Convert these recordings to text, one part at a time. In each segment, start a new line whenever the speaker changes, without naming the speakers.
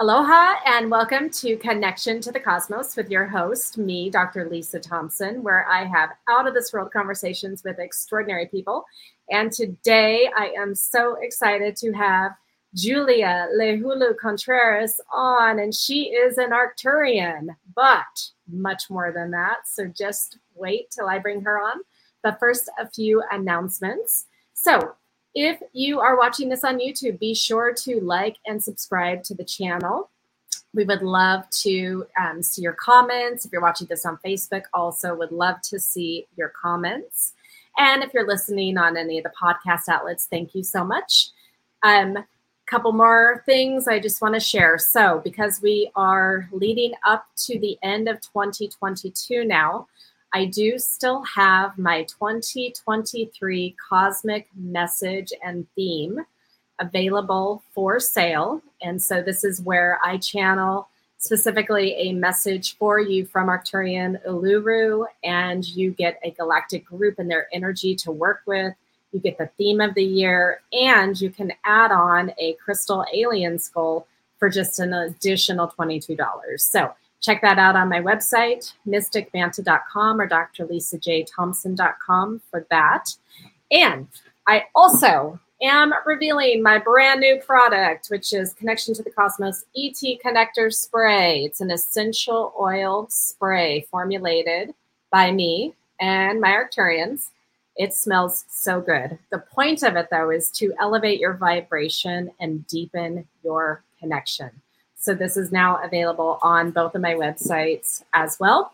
Aloha and welcome to Connection to the Cosmos with your host, me, Dr. Lisa Thompson, where I have out of this world conversations with extraordinary people. And today I am so excited to have Julia Leihulu Contreras on, and she is an Arcturian, but much more than that. So just wait till I bring her on. But first, a few announcements. So if you are watching this on YouTube, be sure to like and subscribe to the channel. We would love to um, see your comments. If you're watching this on Facebook, also would love to see your comments. And if you're listening on any of the podcast outlets, thank you so much. Um, couple more things I just want to share. So, because we are leading up to the end of 2022 now, I do still have my 2023 cosmic message and theme available for sale. And so this is where I channel specifically a message for you from Arcturian Uluru, and you get a galactic group and their energy to work with. You get the theme of the year, and you can add on a crystal alien skull for just an additional $22. So Check that out on my website, mysticmanta.com or drlisajthompson.com for that. And I also am revealing my brand new product, which is Connection to the Cosmos ET Connector Spray. It's an essential oil spray formulated by me and my Arcturians. It smells so good. The point of it, though, is to elevate your vibration and deepen your connection. So this is now available on both of my websites as well.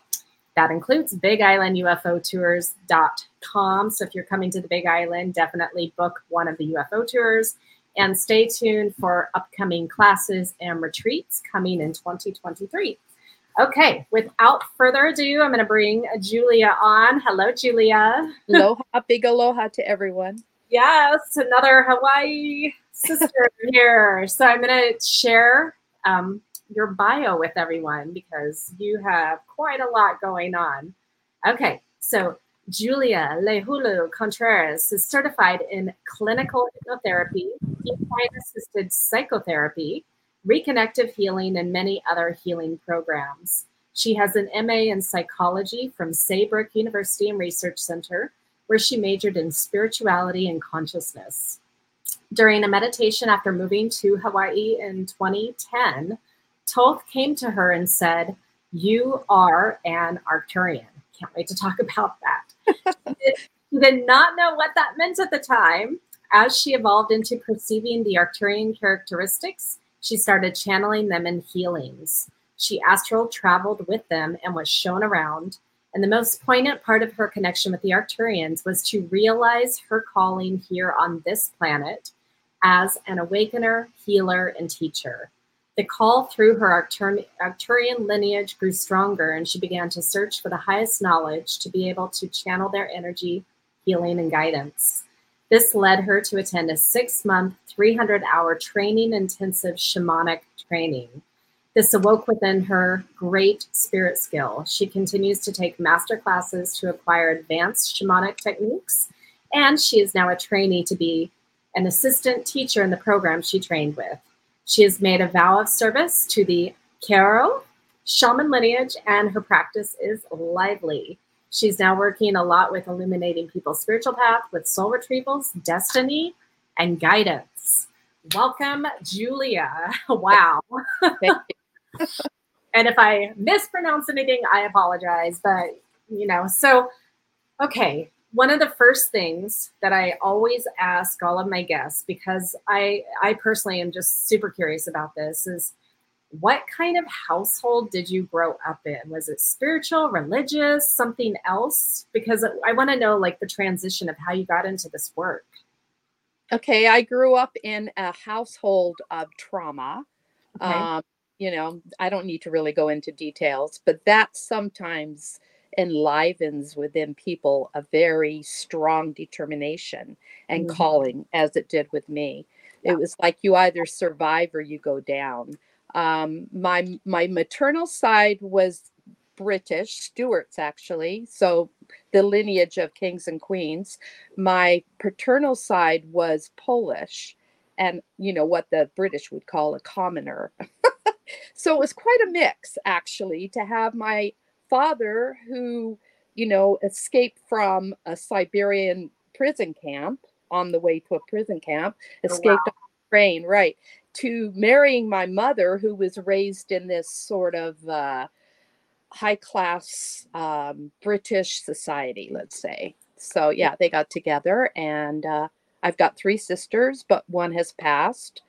That includes BigIslandUFOTours.com. So if you're coming to the Big Island, definitely book one of the UFO tours and stay tuned for upcoming classes and retreats coming in 2023. Okay, without further ado, I'm going to bring Julia on. Hello, Julia.
Aloha, big aloha to everyone.
Yes, another Hawaii sister here. So I'm going to share um, your bio with everyone because you have quite a lot going on. Okay, so Julia Leihulu Contreras is certified in clinical hypnotherapy, equine assisted psychotherapy, reconnective healing, and many other healing programs. She has an MA in psychology from Saybrook University and Research Center, where she majored in spirituality and consciousness during a meditation after moving to Hawaii in 2010, Thoth came to her and said, You are an Arcturian. Can't wait to talk about that. she did not know what that meant at the time. As she evolved into perceiving the Arcturian characteristics, she started channeling them in healings. She astral traveled with them and was shown around. And the most poignant part of her connection with the Arcturians was to realize her calling here on this planet as an awakener, healer, and teacher. The call through her Arcturian lineage grew stronger, and she began to search for the highest knowledge to be able to channel their energy, healing, and guidance. This led her to attend a six month, 300 hour training intensive shamanic training. This awoke within her great spirit skill. She continues to take master classes to acquire advanced shamanic techniques, and she is now a trainee to be an assistant teacher in the program she trained with. She has made a vow of service to the Q'ero shaman lineage, and her practice is lively. She's now working a lot with illuminating people's spiritual path with soul retrievals, destiny, and guidance. Welcome, Julia. Wow. and if I mispronounce anything, I apologize. But, you know, so, okay, one of the first things that I always ask all of my guests, because I, I personally am just super curious about this, is what kind of household did you grow up in? Was it spiritual, religious, something else? Because I want to know like the transition of how you got into this work.
Okay, I grew up in a household of trauma. Okay. Um, you know, I don't need to really go into details, but that sometimes enlivens within people a very strong determination and mm-hmm. calling, as it did with me. Yeah. It was like you either survive or you go down. Um, my my maternal side was British, Stuarts actually, so the lineage of kings and queens. My paternal side was Polish, and you know what the British would call a commoner. so it was quite a mix actually to have my father who you know escaped from a siberian prison camp on the way to a prison camp escaped oh, wow. on train right to marrying my mother who was raised in this sort of uh, high class um, british society let's say so yeah they got together and uh, i've got three sisters but one has passed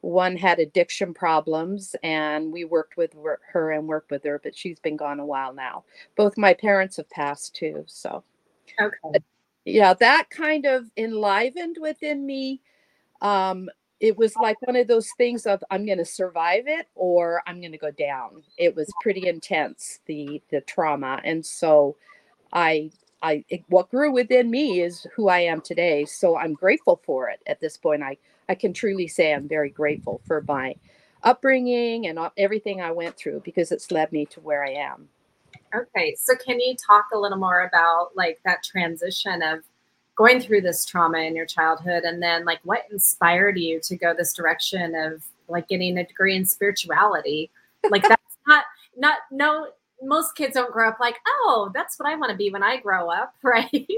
one had addiction problems and we worked with her and worked with her but she's been gone a while now. Both my parents have passed too so.
Okay.
Yeah that kind of enlivened within me. Um it was like one of those things of i'm going to survive it or i'm going to go down. It was pretty intense the the trauma and so i i it, what grew within me is who i am today so i'm grateful for it at this point. I I can truly say I'm very grateful for my upbringing and everything I went through because it's led me to where I am.
Okay, so can you talk a little more about like that transition of going through this trauma in your childhood and then like what inspired you to go this direction of like getting a degree in spirituality? Like that's not not no most kids don't grow up like, oh, that's what I want to be when I grow up, right?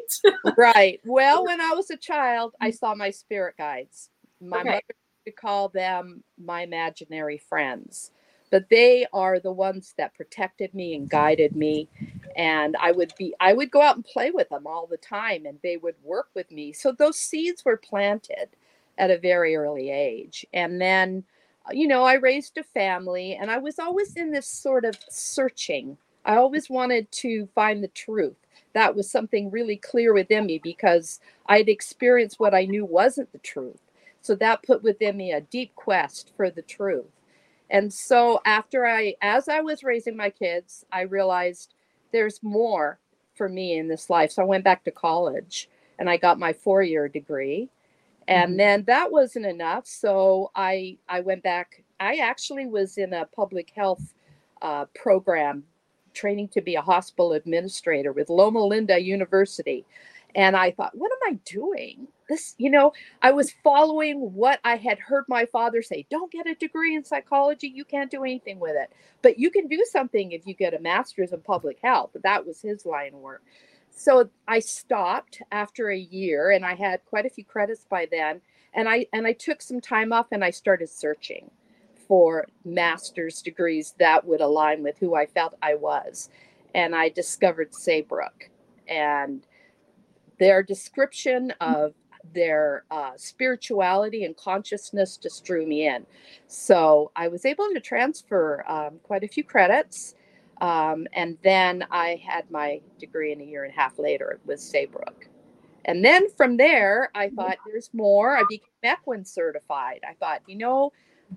right. Well, when I was a child, I mm-hmm. saw my spirit guides. My okay. mother would call them my imaginary friends, but they are the ones that protected me and guided me. And I would be, I would go out and play with them all the time, and they would work with me. So those seeds were planted at a very early age. And then, uh, you know, I raised a family, and I was always in this sort of searching. I always wanted to find the truth that was something really clear within me because I'd experienced what I knew wasn't the truth. So that put within me a deep quest for the truth. And so after I, as I was raising my kids, I realized there's more for me in this life. So I went back to college and I got my four year degree. And mm-hmm. then that wasn't enough. So I, I went back. I actually was in a public health uh, program training to be a hospital administrator with Loma Linda University. And I thought, what am I doing? This, you know, I was following what I had heard my father say don't get a degree in psychology. You can't do anything with it. But you can do something if you get a master's in public health. That was his line of work. So I stopped after a year and I had quite a few credits by then. And I and I took some time off and I started searching for master's degrees that would align with who I felt I was. And I discovered Saybrook. And their description mm. of their uh, spirituality and consciousness just drew me in. So I was able to transfer um, quite a few credits. Um, and then I had my degree in a year and a half later with Saybrook. And then from there, I thought there's more. I became Equine certified. I thought, you know,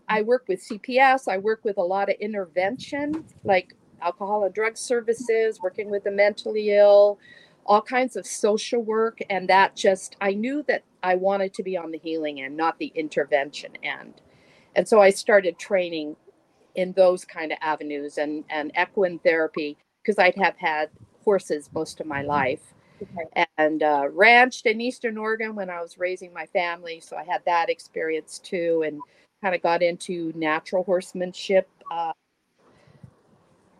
I work with CPS, I work with a lot of intervention, like alcohol and drug services, working with the mentally ill, all kinds of social work and that just i knew that i wanted to be on the healing end not the intervention end. And so i started training in those kind of avenues and and equine therapy because i'd have had horses most of my life. Okay. and uh, ranched in eastern oregon when i was raising my family so i had that experience too and kind of got into natural horsemanship uh,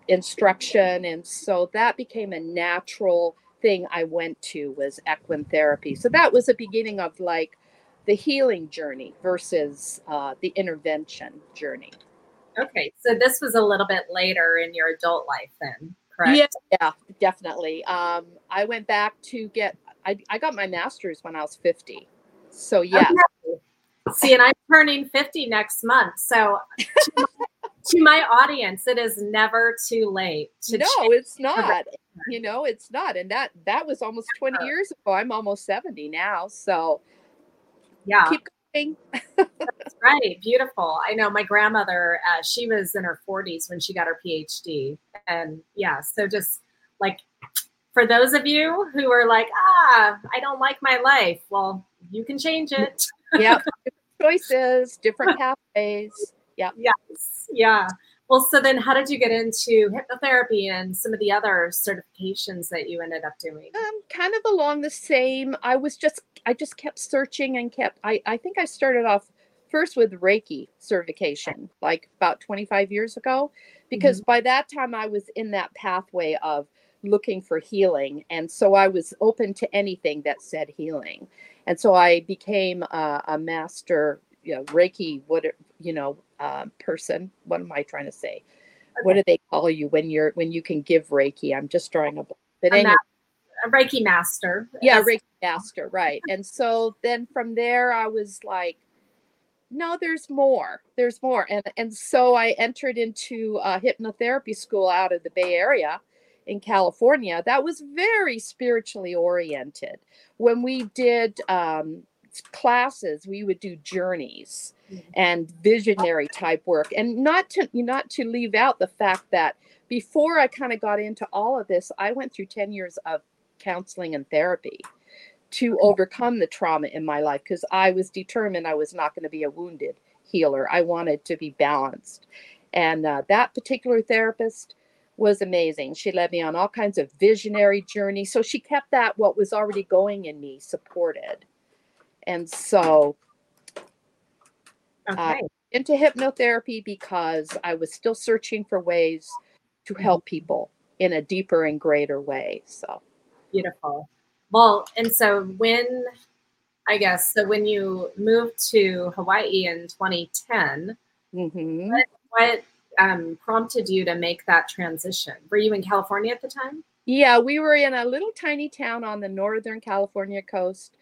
instruction. And so that became a natural thing I went to was equine therapy. So that was a beginning of like the healing journey versus uh, the intervention journey.
Okay, so this was a little bit later in your adult life, then, correct?
Yeah, yeah, definitely. Um, I went back to get. I, I got my master's when I was fifty. So yeah. Okay.
See, and I'm turning fifty next month. So to my, to my audience, it is never too late.
To no, it's not you know it's not and that that was almost 20 years ago i'm almost 70 now so
yeah.
keep going.
That's right beautiful i know my grandmother uh, she was in her 40s when she got her phd and yeah so just like for those of you who are like ah i don't like my life well you can change it.
yeah choices different pathways yeah
yes yeah well, so then how did you get into hypnotherapy and some of the other certifications that you ended up doing?
Um, kind of along the same. I was just I just kept searching and kept I, I think I started off first with Reiki certification, like about 25 years ago, because mm-hmm. by that time I was in that pathway of looking for healing. And so I was open to anything that said healing. And so I became a, a master, you know, Reiki, what, you know, uh, person. What am I trying to say? Okay. What do they call you when you're, when you can give Reiki? I'm just drawing a,
but anyway. a Reiki master.
Yeah, Reiki master. Right. and so then from there, I was like, no there's more there's more and and so i entered into a hypnotherapy school out of the bay area in California that was very spiritually oriented. When we did um, classes, we would do journeys mm-hmm. and visionary type work, and not to not to leave out the fact that before I kind of got into all of this, I went through ten years of counseling and therapy to overcome the trauma in my life because I was determined I was not going to be a wounded healer. I wanted to be balanced. And uh, that particular therapist was amazing. She led me on all kinds of visionary journeys. So she kept that what was already going in me supported. And so uh, okay. uh, into hypnotherapy because I was still searching for ways to mm-hmm. help people in a deeper and greater way. So
beautiful. Well, and so when I guess so when you moved to Hawaii in 2010, mm-hmm. what, what um, prompted you to make that transition? Were you in California at the time?
Yeah, we were in a little tiny town on the northern California coast,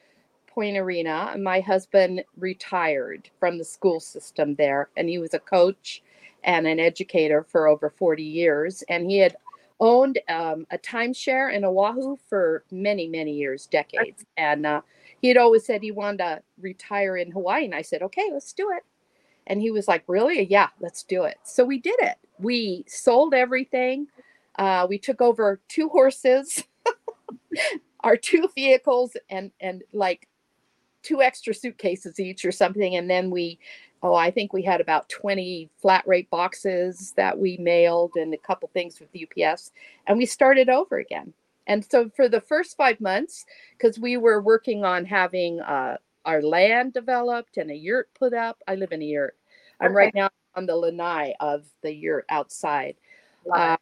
Point Arena. My husband retired from the school system there, and he was a coach and an educator for over 40 years. And he had owned um, a timeshare in Oahu for many, many years, decades. And uh, he had always said he wanted to retire in Hawaii. And I said, okay, let's do it. And he was like, Really? Yeah, let's do it. So we did it. We sold everything. Uh, we took over two horses, our two vehicles, and and like two extra suitcases each or something. And then we, oh, I think we had about 20 flat rate boxes that we mailed and a couple things with UPS. And we started over again. And so for the first five months, because we were working on having uh, our land developed and a yurt put up, I live in a yurt. I'm right now on the lanai of the yurt outside. Uh,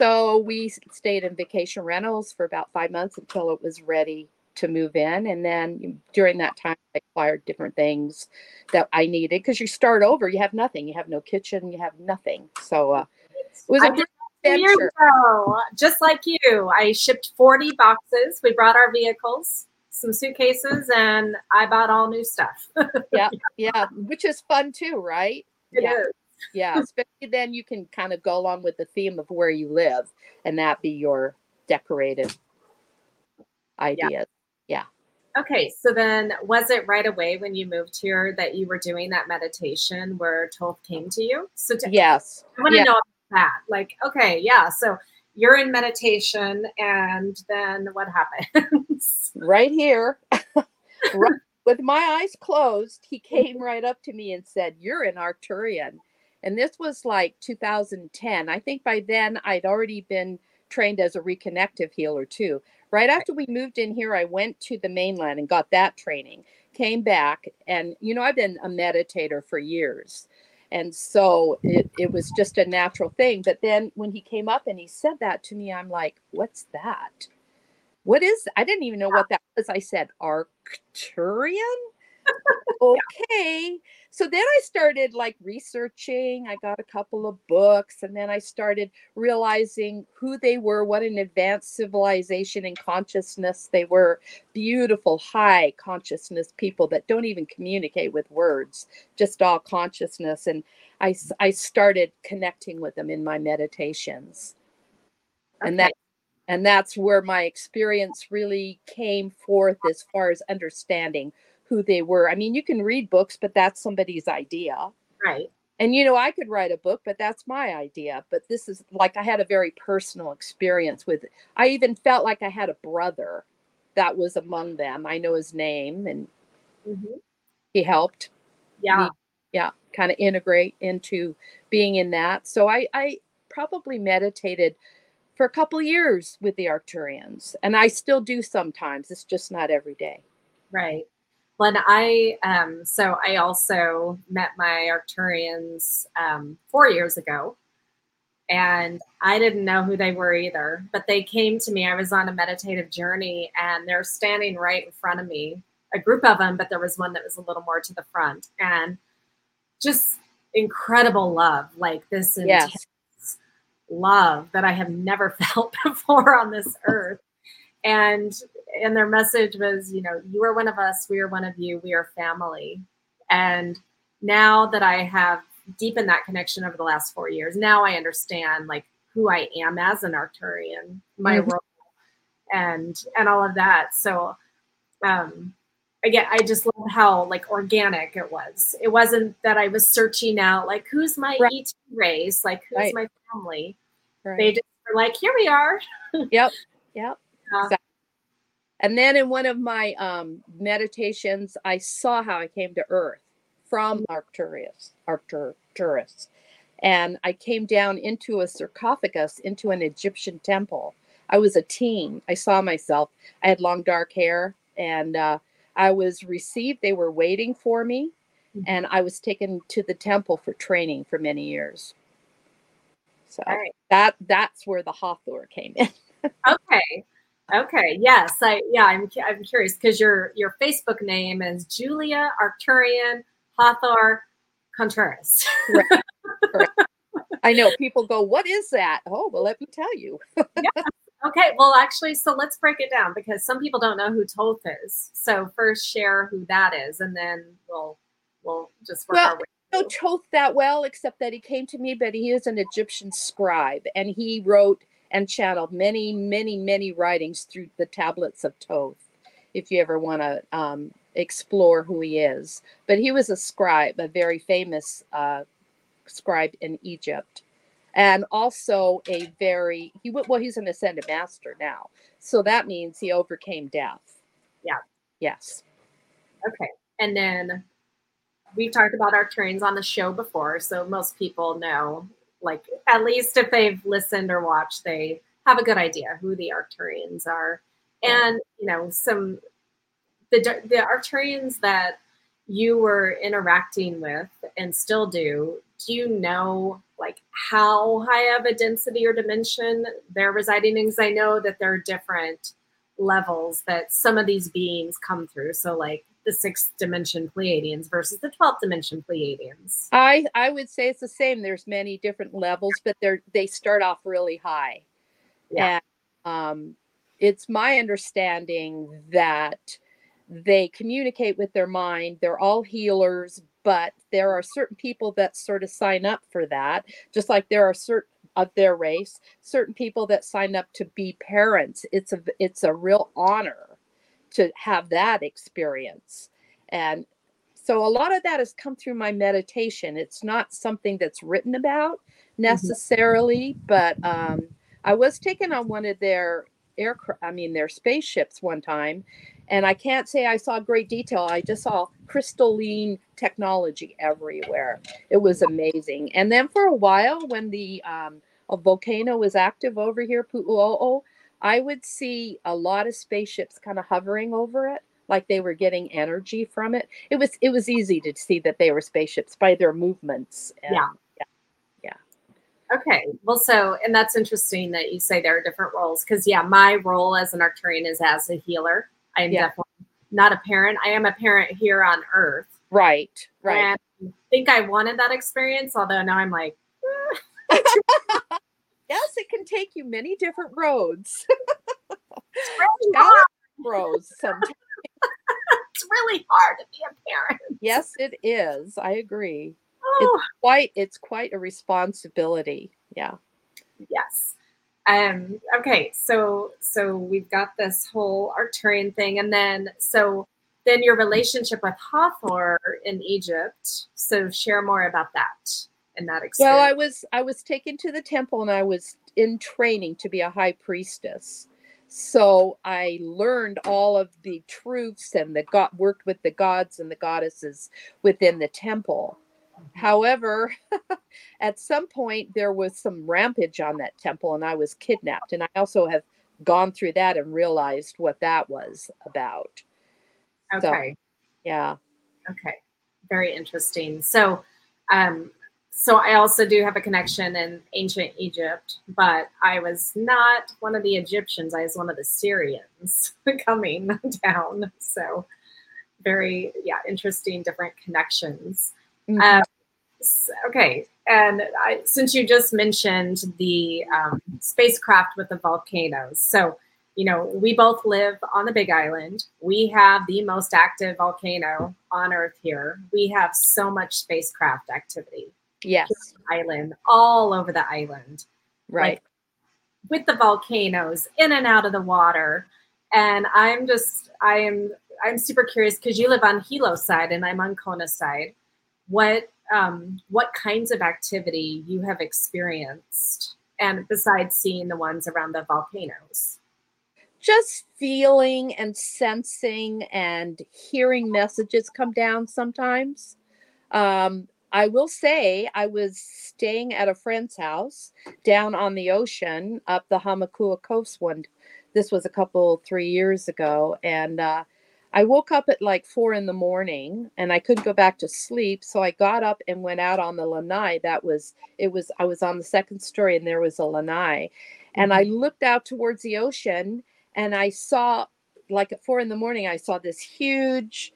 so we stayed in vacation rentals for about five months until it was ready to move in. And then during that time, I acquired different things that I needed because you start over, you have nothing, you have no kitchen, you have nothing. So uh, it was a good
adventure. Ago, just like you, I shipped 40 boxes. We brought our vehicles some suitcases and I bought all new stuff.
yeah, yeah, which is fun too, right?
It
yeah.
Is.
yeah, especially then you can kind of go along with the theme of where you live and that be your decorated ideas. Yeah. Yeah.
Okay, so then was it right away when you moved here that you were doing that meditation where Thoth came to you? So to,
yes,
I want to know that. Like, okay, yeah. So you're in meditation and then what happens
right here right, with my eyes closed he came right up to me and said you're an arcturian and this was like 2010 i think by then i'd already been trained as a reconnective healer too right after we moved in here i went to the mainland and got that training came back and you know i've been a meditator for years and so it, it was just a natural thing but then when he came up and he said that to me i'm like what's that? What is i didn't even know what that was. I said arcturian okay so then I started like researching. I got a couple of books and then I started realizing who they were, what an advanced civilization and consciousness they were. Beautiful, high consciousness people that don't even communicate with words, just all consciousness. And I, I started connecting with them in my meditations. Okay. And that and that's where my experience really came forth as far as understanding who they were. I mean, you can read books, but that's somebody's idea.
Right.
And you know, I could write a book, but that's my idea. But this is like I had a very personal experience with it. I even felt like I had a brother that was among them. I know his name and mm-hmm. he helped.
Yeah.
Me, yeah, kind of integrate into being in that. So I, I probably meditated for a couple years with the Arcturians, and I still do sometimes. It's just not every day.
Right. Well, I um, so I also met my Arcturians um, four years ago, and I didn't know who they were either. But they came to me. I was on a meditative journey, and they're standing right in front of me. A group of them, but there was one that was a little more to the front, and just incredible love, like this intense yes. love that I have never felt before on this earth. And and their message was, you know, you are one of us, we are one of you, we are family. And now that I have deepened that connection over the last four years, now I understand like who I am as an Arcturian, my mm-hmm. role, and and all of that. So um again, I just love how like organic it was. It wasn't that I was searching out like who's my right. ET race, like who's right. my family. Right. They just were like, here we are.
yep. Yep. Uh, exactly. And then in one of my um, meditations, I saw how I came to Earth from. Arcturus, Arcturus. And I came down into a sarcophagus, into an Egyptian temple. I was a teen. I saw myself. I had long dark hair and uh, I was received. They were waiting for me. Mm-hmm. And I was taken to the temple for training for many years. So right. that that's where the Hathor came in.
okay. Okay. Yes. I yeah. I'm I'm curious because your your Facebook name is Julia Arcturian Hathor Contreras. Correct.
Correct. I know people go, "What is that?" Oh, well, let me tell you.
yeah. Okay. Well, actually, so let's break it down because some people don't know who Thoth is. So first, share who that is, and then we'll we'll just work
well,
our way.
I don't know Thoth that well, except that he came to me, but he is an Egyptian scribe, and he wrote and channeled many, many, many writings through the tablets of Thoth, If you ever want to um, explore who he is, but he was a scribe, a very famous uh, scribe in Egypt, and also a very he well he's an ascended master now, so that means he overcame death.
Yeah.
Yes.
Okay, and then we've talked about our Arcturians on the show before, so most people know like at least if they've listened or watched, they have a good idea who the Arcturians are. And you know, some the the Arcturians that you were interacting with and still do, do you know like how high of a density or dimension they're residing in? Because I know that they're different levels that some of these beings come through. So like the sixth dimension Pleiadians versus the 12th dimension Pleiadians?
I, I would say it's the same. There's many different levels, but they're they start off really high. Yeah. And, um, it's my understanding that they communicate with their mind. They're all healers, but there are certain people that sort of sign up for that, just like there are certain of their race, certain people that sign up to be parents. It's a it's a real honor to have that experience. And so a lot of that has come through my meditation. It's not something that's written about mm-hmm. necessarily, mm-hmm. but um, I was taken on one of their aircraft, I mean, their spaceships one time. And I can't say I saw great detail. I just saw crystalline technology everywhere. It was amazing. And then for a while, when the um, a volcano was active over here, Pu'uo'o, I would see a lot of spaceships kind of hovering over it, like they were getting energy from it. It was it was easy to see that they were spaceships by their movements.
And, yeah. yeah. Yeah. Okay. Well, so and that's interesting that you say there are different roles because yeah, my role as an Arcturian is as a healer. I am yeah. definitely not a parent. I am a parent here on Earth.
Right. Right.
And I think I wanted that experience, although now I'm like.
yes, it can take you many different roads.
really.
Roads sometimes.
it's really hard to be a parent.
Yes, it is. I agree. Oh. It's quite it's quite a responsibility. Yeah.
Yes. Um, okay, so so we've got this whole Arcturian thing, and then so then your relationship with Hathor in Egypt. So share more about that in that experience?
Well, I was I was taken to the temple and I was in training to be a high priestess. So I learned all of the truths and the got worked with the gods and the goddesses within the temple. However, at some point there was some rampage on that temple and I was kidnapped. And I also have gone through that and realized what that was about.
Okay.
Yeah.
Okay. Very interesting. So, um, so I also do have a connection in ancient Egypt, but I was not one of the Egyptians. I was one of the Sirians coming down. So, very yeah, interesting, different connections. Mm-hmm. Um, so, okay, and I, since you just mentioned the um, spacecraft with the volcanoes, so you know we both live on the Big Island. We have the most active volcano on Earth here. We have so much spacecraft activity.
Yes,
island all over the island.
Right. Like,
with the volcanoes in and out of the water and i'm just i am i'm super curious because you live on hilo side and i'm on kona side what um, what kinds of activity you have experienced, and besides seeing the ones around the volcanoes.
Just feeling and sensing and hearing messages come down sometimes. Um, I will say I was staying at a friend's house down on the ocean up the Hamakua coast one. This was a couple, three years ago. And uh, I woke up at like four in the morning and I couldn't go back to sleep. So I got up and went out on the lanai. That was, it was, I was on the second story and there was a lanai. And I mm-hmm. looked out towards the ocean and I saw, like at four in the morning, I saw this huge,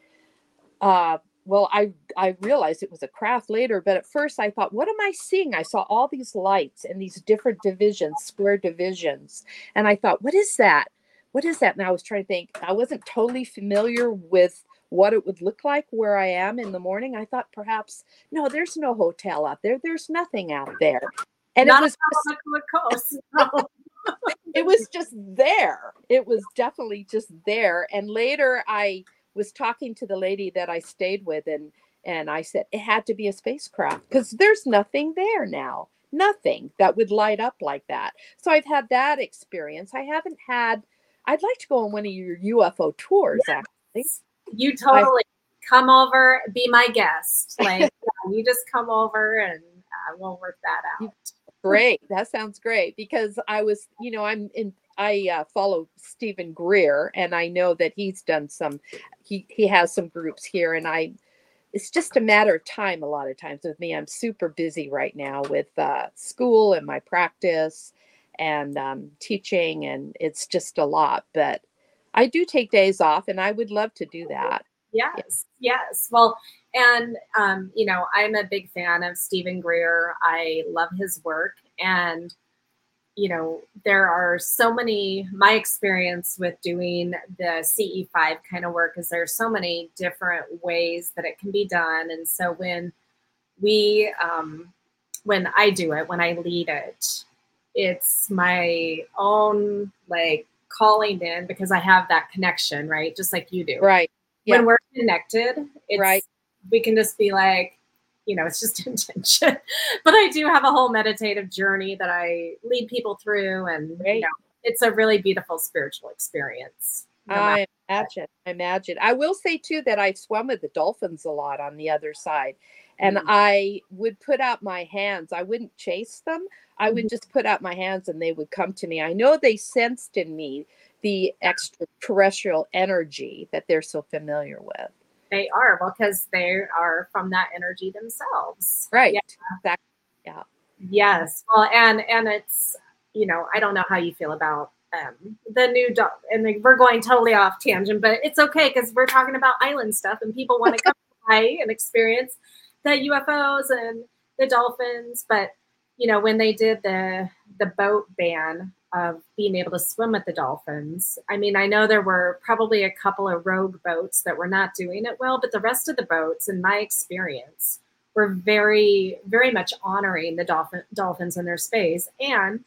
uh, well, I I realized it was a craft later, but at first I thought, what am I seeing? I saw all these lights and these different divisions, square divisions, and I thought, what is that? What is that? And I was trying to think, I wasn't totally familiar with what it would look like where I am in the morning. I thought perhaps, no, there's no hotel out there. There's nothing out there.
And Not it was just, coast.
it was just there. It was definitely just there. And later I was talking to the lady that I stayed with and and I said it had to be a spacecraft because there's nothing there now. Nothing that would light up like that. So I've had that experience. I haven't had I'd like to go on one of your UFO tours. Yeah. Actually,
you totally I, come over, be my guest. Like yeah, you just come over and uh, we'll work that out.
Great, that sounds great because I was, you know, I'm in. I uh, follow Stephen Greer, and I know that he's done some. He he has some groups here, and I it's just a matter of time a lot of times with me i'm super busy right now with uh, school and my practice and um, teaching, and it's just a lot. But I do take days off, and I would love to do that.
Yes, yes. Well, and um, you know, I'm a big fan of Stephen Greer. I love his work, and you know, there are so many. My experience with doing the CE5 kind of work is there are so many different ways that it can be done, and so when we um, when I do it, when I lead it, it's my own like calling in because I have that connection, right? Just like you do.
Right.
Yeah. When we're connected, it's right. we can just be like, you know, it's just intention. but I do have a whole meditative journey that I lead people through and right. you know, it's a really beautiful spiritual experience.
No I imagine. I imagine. I will say too that I've swum with the dolphins a lot on the other side. And mm-hmm. I would put out my hands. I wouldn't chase them. I would mm-hmm. just put out my hands and they would come to me. I know they sensed in me the extraterrestrial energy that they're so familiar with.
They are, well, because they are from that energy themselves.
Right. Yeah. Exactly. Yeah.
Yes. Well, and and it's you know I don't know how you feel about um, the new dog, and like, we're going totally off tangent, but it's okay because we're talking about island stuff, and people want to come by and experience the UFOs and the dolphins. But you know, when they did the the boat ban of being able to swim with the dolphins, I mean, I know there were probably a couple of rogue boats that were not doing it well, but the rest of the boats, in my experience, were very, very much honoring the dolphin, dolphins in their space. And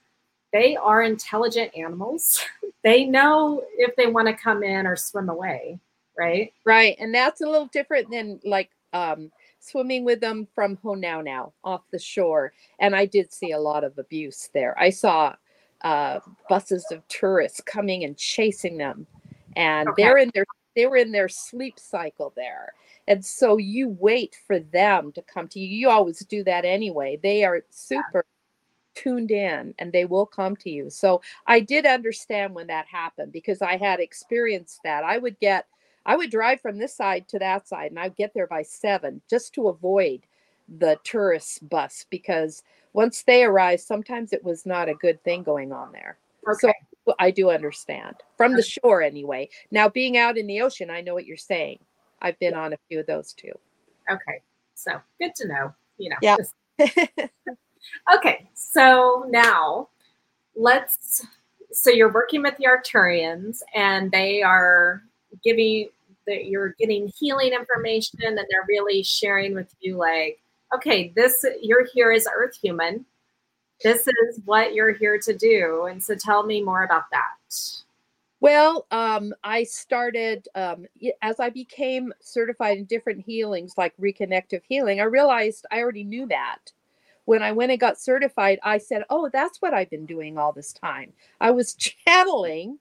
they are intelligent animals. they know if they want to come in or swim away, right?
Right. And that's a little different than like um, swimming with them from Honaunau off the shore. And I did see a lot of abuse there. I saw uh, buses of tourists coming and chasing them. And okay. they're in their they were in their sleep cycle there. And so you wait for them to come to you. You always do that anyway. They are super yeah. tuned in and they will come to you. So I did understand when that happened because I had experienced that. I would get I would drive from this side to that side and I'd get there by seven just to avoid the tourist bus because once they arrived, sometimes it was not a good thing going on there. Okay. So I do understand from the shore anyway. Now, being out in the ocean, I know what you're saying. I've been on a few of those too.
Okay. So good to know, you know.
Yeah.
okay. So now let's, so you're working with the Arcturians and they are giving that you're getting healing information and they're really sharing with you like okay this you're here as earth human. This is what you're here to do. And so tell me more about that.
Well um, i started um, as i became certified in different healings like reconnective healing i realized i already knew that. When i went and got certified i said oh that's what i've been doing all this time. I was channeling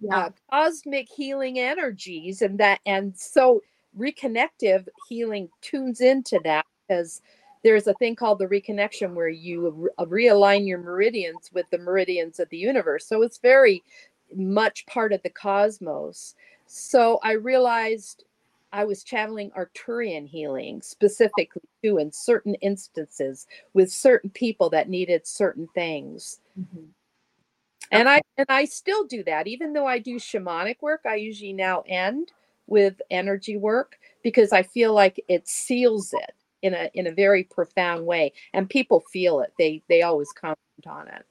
yeah. uh, cosmic healing energies and that and so reconnective healing tunes into that because there's a thing called the reconnection where you re- uh, realign your meridians with the meridians of the universe. So it's very much part of the cosmos. So i realized i was channeling arcturian healing specifically too in certain instances with certain people that needed certain things. Mm-hmm. And i and i still do that even though i do shamanic work i usually now end with energy work because i feel like it seals it in a in a very profound way and people feel it. They they always comment on it.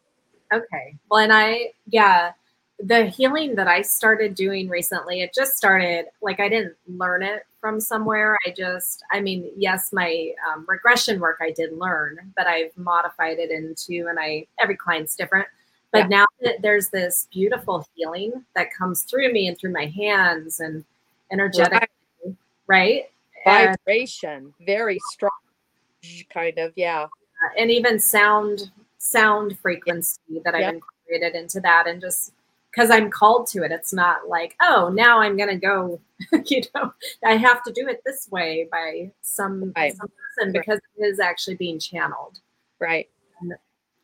Okay. Well and i yeah the healing that i started doing recently it just started like i didn't learn it from somewhere. I just i mean yes my um, regression work i did learn but i've modified it into and i every client's different but yeah. now that there's this beautiful healing that comes through me and through my hands and energetic, right?
right? Vibration, and, very strong, kind of, yeah.
And even sound, sound frequency that I've incorporated into that, and just because I'm called to it, it's not like, oh, now I'm gonna go. you know, I have to do it this way by some, right. some person because it is actually being channeled,
right?
And,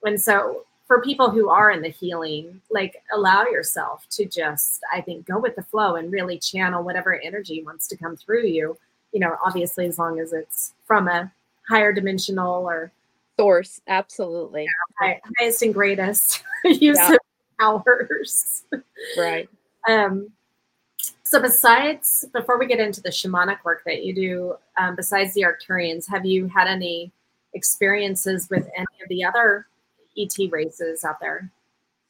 and so for people who are in the healing, like allow yourself to just, I think, go with the flow and really channel whatever energy wants to come through you. You know, obviously, as long as it's from a higher dimensional or
source, absolutely.
Yeah, highest and greatest use yeah. of powers.
Right.
um, so, besides, before we get into the shamanic work that you do, um, besides the Arcturians, have you had any experiences with any of the other ET races out there?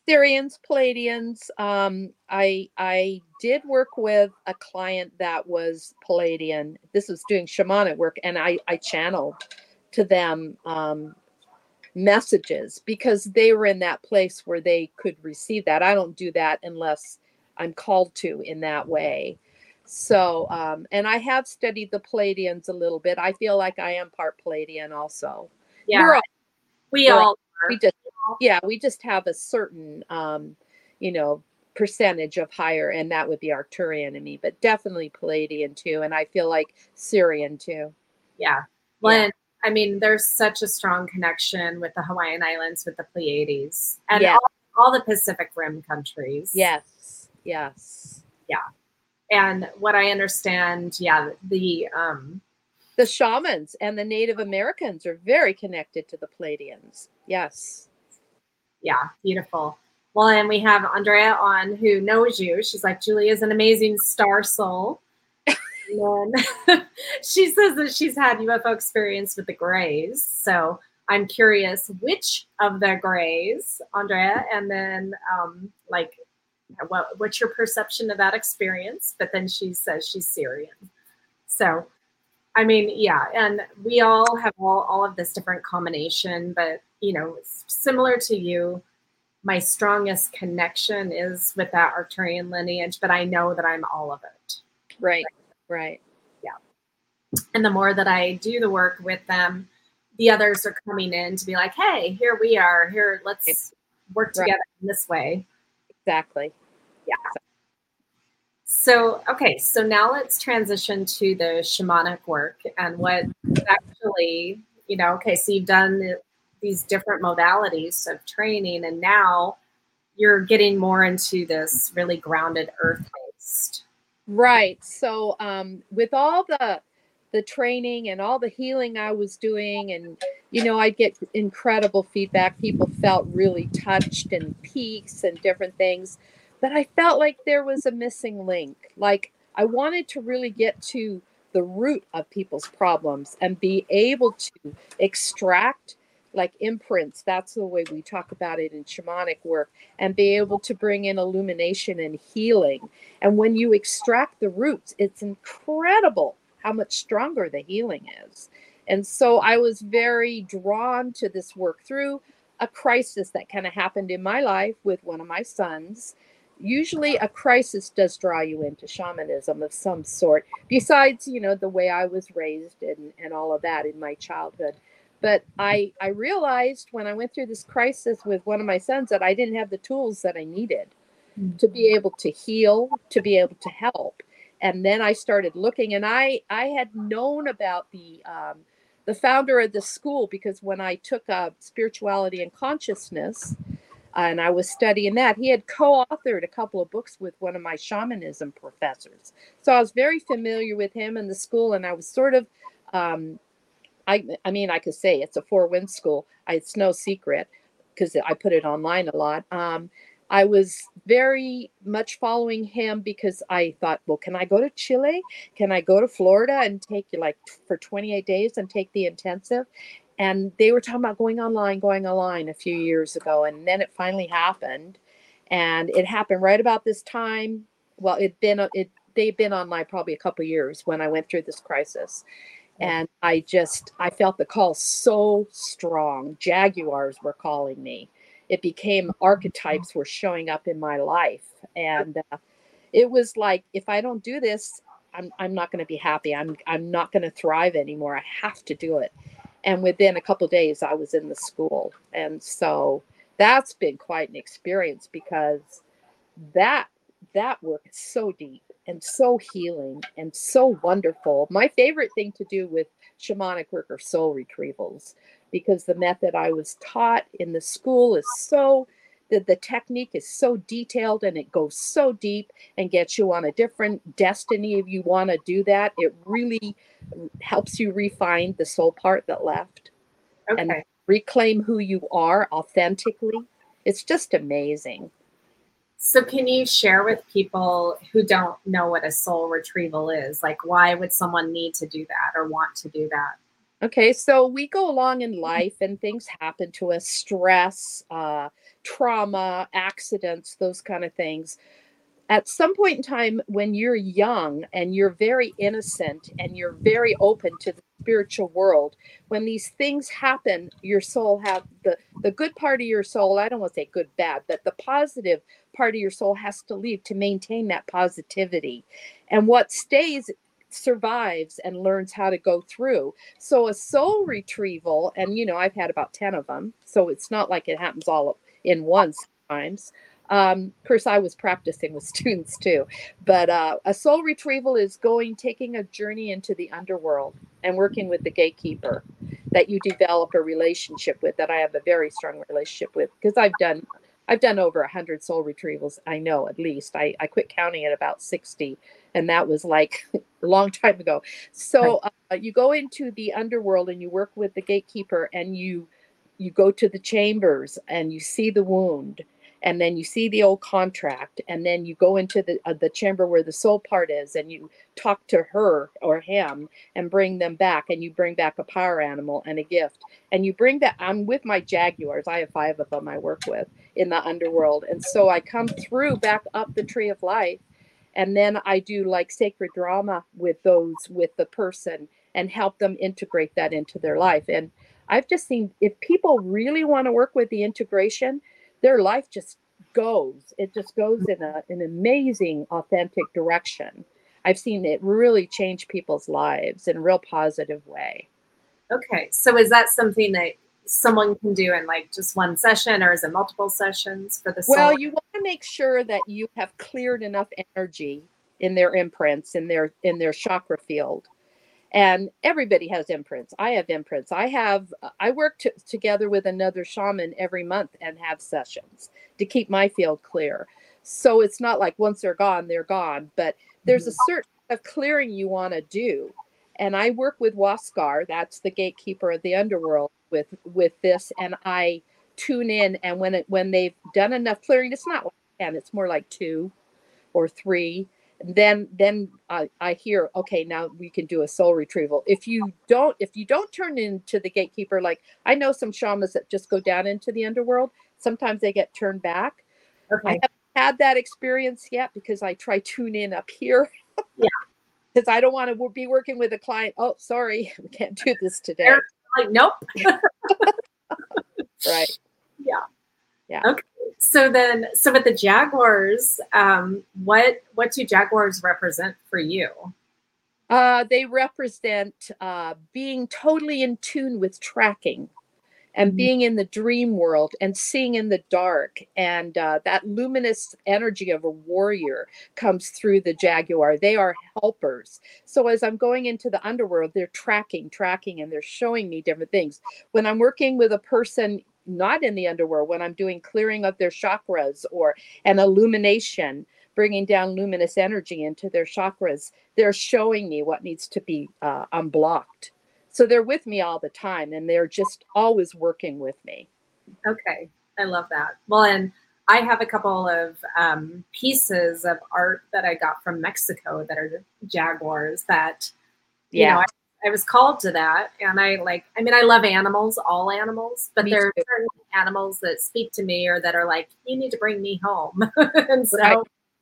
Sirians, Pleiadians. Um, I I did work with a client that was Pleiadian. This was doing shamanic work, and I I channeled to them um, messages because they were in that place where they could receive that. I don't do that unless I'm called to in that way. So, um, and I have studied the Pleiadians a little bit. I feel like I am part Pleiadian also.
Yeah, all, we all
we just yeah we just have a certain um you know percentage of higher and that would be arcturian in me but definitely pleiadian too and i feel like sirian too
yeah well yeah. i mean there's such a strong connection with the hawaiian islands with the pleiades and yeah. all, all the pacific rim countries
yes yes
yeah and what i understand yeah the um
the shamans and the Native Americans are very connected to the Pleiadians. Yes.
Yeah, beautiful. Well, and we have Andrea on who knows you. She's like, Julie is an amazing star soul. and then she says that she's had UFO experience with the Greys. So I'm curious which of the Greys, Andrea, and then um, like, what, what's your perception of that experience? But then she says she's Sirian. So I mean, yeah, and we all have all, all of this different combination, but you know, similar to you, my strongest connection is with that Arcturian lineage, but I know that I'm all of it.
Right, right.
Yeah. And the more that I do the work with them, the others are coming in to be like, hey, here we are. Here, let's work together right. in this way.
Exactly.
Yeah. So, okay, so now let's transition to the shamanic work and what actually, you know, okay, so you've done these different modalities of training, and now you're getting more into this really grounded earth based
Right. So um, with all the the training and all the healing I was doing, and you know, I get incredible feedback. People felt really touched and peaks and different things, but I felt like there was a missing link. Like I wanted to really get to the root of people's problems and be able to extract like imprints that's the way we talk about it in shamanic work and be able to bring in illumination and healing. And when you extract the roots it's incredible how much stronger the healing is. And so i was very drawn to this work through a crisis that kind of happened in my life with one of my sons. Usually a crisis does draw you into shamanism of some sort besides you know the way i was raised and, and all of that in my childhood but i i realized when i went through this crisis with one of my sons that i didn't have the tools that i needed mm-hmm. to be able to heal to be able to help and then i started looking and i i had known about the um, the founder of the school because when i took uh, spirituality and consciousness and I was studying that. He had co authored a couple of books with one of my shamanism professors. So I was very familiar with him and the school, and I was sort of um, I I mean I could say it's a four wind school. I, it's no secret because I put it online a lot. Um, I was very much following him because I thought, well, can I go to Chile? Can I go to Florida and take like for 28 days and take the intensive? And they were talking about going online, going online a few years ago, and then it finally happened, and it happened right about this time. Well, it'd been it they've been online probably a couple years when I went through this crisis, and i just i felt the call so strong. Jaguars were calling me. It became archetypes were showing up in my life and uh, it was like if i don't do this i'm, I'm not going to be happy. I'm i'm not going to thrive anymore. I have to do it. And within a couple days i was in the school. And so that's been quite an experience because that that work is so deep and so healing and so wonderful. My favorite thing to do with shamanic work are soul retrievals because the method I was taught in the school is so the, the technique is so detailed and it goes so deep and gets you on a different destiny if you want to do that. It really helps you refine the soul part that left okay. and reclaim who you are authentically. It's just amazing.
So, can you share with people who don't know what a soul retrieval is? Like, why would someone need to do that or want to do that?
Okay, so we go along in life and things happen to us stress, uh, trauma, accidents, those kind of things. At some point in time, when you're young and you're very innocent and you're very open to the spiritual world, when these things happen, your soul have the the good part of your soul. I don't want to say good, bad, but the positive part of your soul has to leave to maintain that positivity. And what stays survives and learns how to go through. So a soul retrieval, and you know, I've had about 10 of them, so it's not like it happens all in one sometimes. Um, of course, I was practicing with students too, but uh, a soul retrieval is going, taking a journey into the underworld and working with the gatekeeper that you develop a relationship with, that I have a very strong relationship with, because I've done I've done over 100 soul retrievals. I know at least. I, I quit counting at about 60, and that was like a long time ago. So uh, you go into the underworld and you work with the gatekeeper, and you you go to the chambers and you see the wound and then you see the old contract and then you go into the uh, the chamber where the soul part is and you talk to her or him and bring them back and you bring back a power animal and a gift. And you bring that i'm with my jaguars i have five of them i work with in the underworld and so i come through back up the tree of life and then i do like sacred drama with those with the person and help them integrate that into their life. And i've just seen if people really want to work with the integration their life just goes. It just goes in a, an amazing, authentic direction. I've seen it really change people's lives in a real positive way.
Okay. So is that something that someone can do in like just one session or is it multiple sessions for the soul?
Well, you want to make sure that you have cleared enough energy in their imprints in their in their chakra field and everybody has imprints. I have imprints. I have uh, i work t- together with another shaman every month and have sessions to keep my field clear. So it's not like once they're gone they're gone but there's a mm-hmm. certain of clearing you want to do. And I work with Huascar, that's the gatekeeper of the underworld with with this and I tune in and when it when they've done enough clearing, it's not like 10, it's more like 2 or 3 then then I, I hear okay now we can do a soul retrieval. If you don't if you don't turn into the gatekeeper like i know some shamans that just go down into the underworld. Sometimes they get turned back. Okay. i haven't had that experience yet because i try tune in up here.
Yeah.
Because i don't want to be working with a client. Oh sorry we can't do this today. They're
like nope.
Right.
Yeah.
Yeah.
Okay so then so with the jaguars um, what what do jaguars represent for you?
Uh, they represent uh, being totally in tune with tracking and mm-hmm. being in the dream world and seeing in the dark. And uh, that luminous energy of a warrior comes through the jaguar. They are helpers. So as i'm going into the underworld they're tracking tracking and they're showing me different things. When i'm working with a person not in the underworld when I'm doing clearing of their chakras or an illumination, bringing down luminous energy into their chakras, they're showing me what needs to be uh, unblocked. So they're with me all the time and they're just always working with me.
Okay, I love that. Well, and I have a couple of um, pieces of art that I got from Mexico that are jaguars that, you yeah. know, I I was called to that. And I like, I mean, I love animals, all animals, but me there are certain animals that speak to me or that are like, you need to bring me home. and so
right.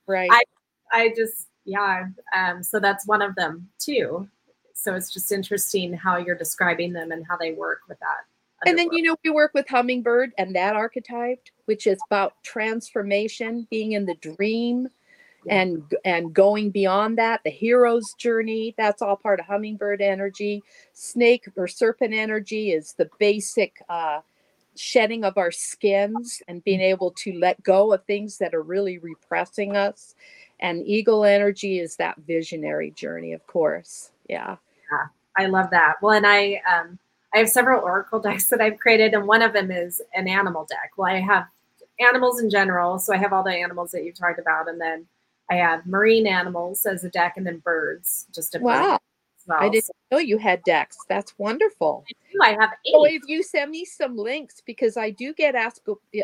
right.
I, I just, yeah. Um, so that's one of them too. So it's just interesting how you're describing them and how they work with that.
And then, you know, we work with Hummingbird and that archetype, which is about transformation, being in the dream, and and going beyond that the hero's journey that's all part of hummingbird energy. Snake or serpent energy is the basic uh, shedding of our skins and being able to let go of things that are really repressing us. And eagle energy is that visionary journey of course. Yeah.
Yeah i love that. Well and i um i have several oracle decks that i've created and one of them is an animal deck. Well i have animals in general so i have all the animals that you've talked about and then I have marine animals as a deck and then birds. Just a
wow. Well. I didn't know you had decks. That's wonderful.
I do. I have eight.
Oh, if you send me some links, because I do get asked.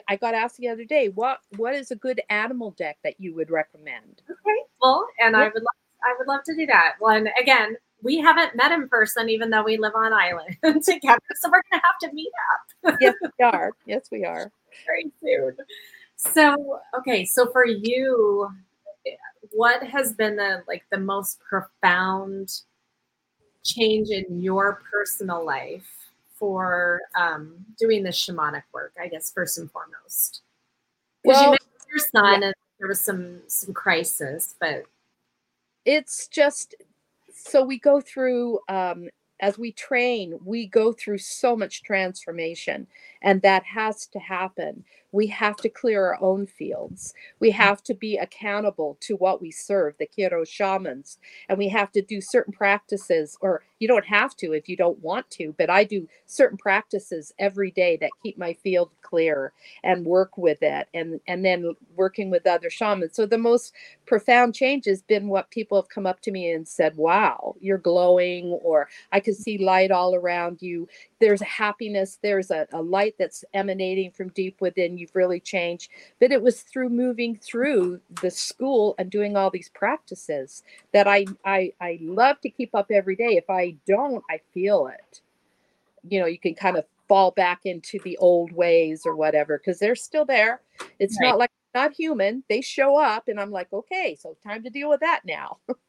I got asked the other day, what what is a good animal deck that you would recommend?
Okay, well, and I would love, I would love to do that. Well, and again, we haven't met in person, even though we live on island together. So we're gonna have to meet up.
yes, we are. Yes, we are.
Very soon. So, okay, so for you, what has been the like the most profound change in your personal life for um, doing this shamanic work? I guess first and foremost, because well, you mentioned your son yeah. and there was some some crisis, but
it's just so we go through um, as we train, we go through so much transformation, and that has to happen. We have to clear our own fields. We mm. have to be accountable to what we serve, the Q'ero shamans, and we have to do certain practices, or you don't have to if you don't want to, but I do certain practices every day that keep my field clear and work with it, and and then working with other shamans. So the most profound change has been what people have come up to me and said, "Wow, you're glowing," or "I can see light all around you." There's a happiness. There's a, a light that's emanating from deep within. You've really changed. But it was through moving through the school and doing all these practices that I I I love to keep up every day. If I don't, I feel it. You know, you can kind of fall back into the old ways or whatever because they're still there. It's right. not like not human. They show up and I'm like, okay, so time to deal with that now.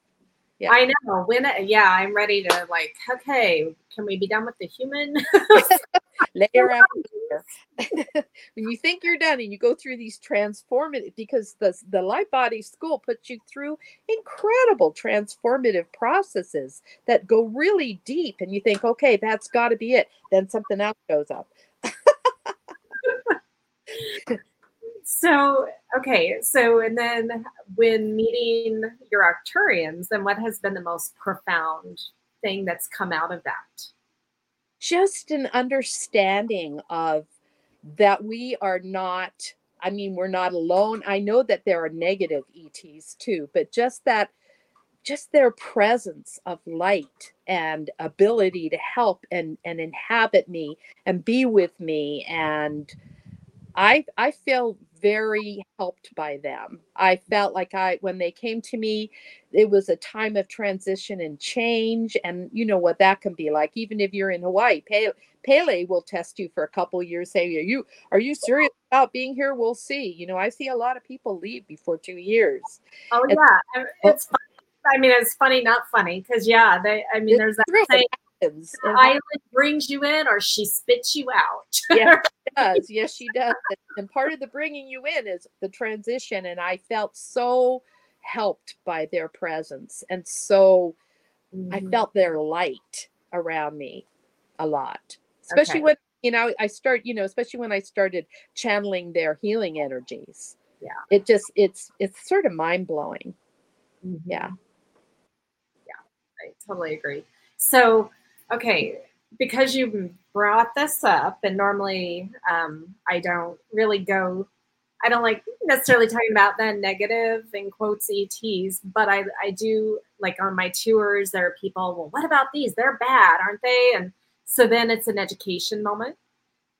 yeah. I know. When yeah, I'm ready to like, okay, can we be done with the human?
layer after layer. when you think you're done and you go through these transformative because the the light body school puts you through incredible transformative processes that go really deep and you think okay that's got to be it then something else goes up
so okay so and then when meeting your arcturians then what has been the most profound thing that's come out of that?
Just an understanding of that we are not i mean we're not alone. I know that there are negative ets too but just that just their presence of light and ability to help and and inhabit me and be with me and i i feel very helped by them i felt like i when they came to me it was a time of transition and change and you know what that can be like even if you're in hawaii pele, pele will test you for a couple years say are you are you serious about being here we'll see you know i see a lot of people leave before two years
oh yeah it's fun I mean, it's funny, not funny, because yeah, they. I mean, there's that saying. Island brings you in, or she spits you out.
yeah, she does. Yes, she does. And part of the bringing you in is the transition, and I felt so helped by their presence, and so mm-hmm. I felt their light around me a lot, especially okay. when you know I start, you know, especially when I started channeling their healing energies.
Yeah,
it just it's it's sort of mind blowing. Mm-hmm. Yeah Yeah.
I totally agree. So, okay, because you brought this up, and normally um, I don't really go, I don't like necessarily talking about the negative in quotes ETs, but I, I do like on my tours, there are people, well, what about these? They're bad, aren't they? And so then it's an education moment.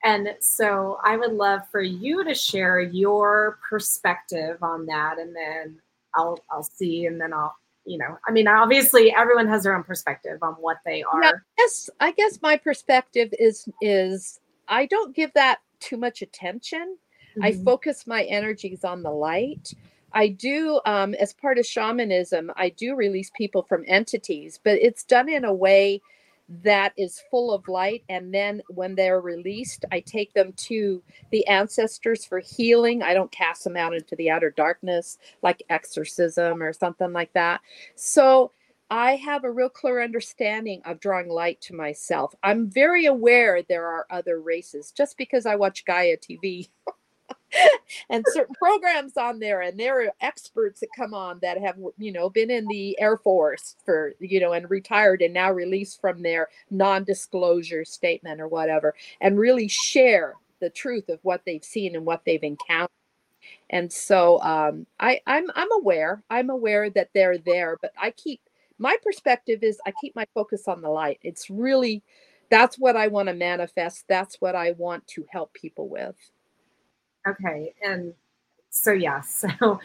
And so I would love for you to share your perspective on that, and then I'll I'll see, and then I'll you know, I mean, obviously everyone has their own perspective on what they are.
Yes, I guess my perspective is is I don't give that too much attention. Mm-hmm. I focus my energies on the light. I do, um, as part of shamanism, I do release people from entities, but it's done in a way that is full of light. And then when they're released, I take them to the ancestors for healing. I don't cast them out into the outer darkness like exorcism or something like that. So I have a real clear understanding of drawing light to myself. I'm very aware there are other races just because I watch Gaia TV. and certain programs on there and there are experts that come on that have you know been in the air force for you know and retired and now released from their non-disclosure statement or whatever and really share the truth of what they've seen and what they've encountered and so um, I, I'm I'm aware. I'm aware that they're there, but I keep my perspective is I keep my focus on the light. It's really that's what I want to manifest. That's what I want to help people with.
Okay. And so, yeah, so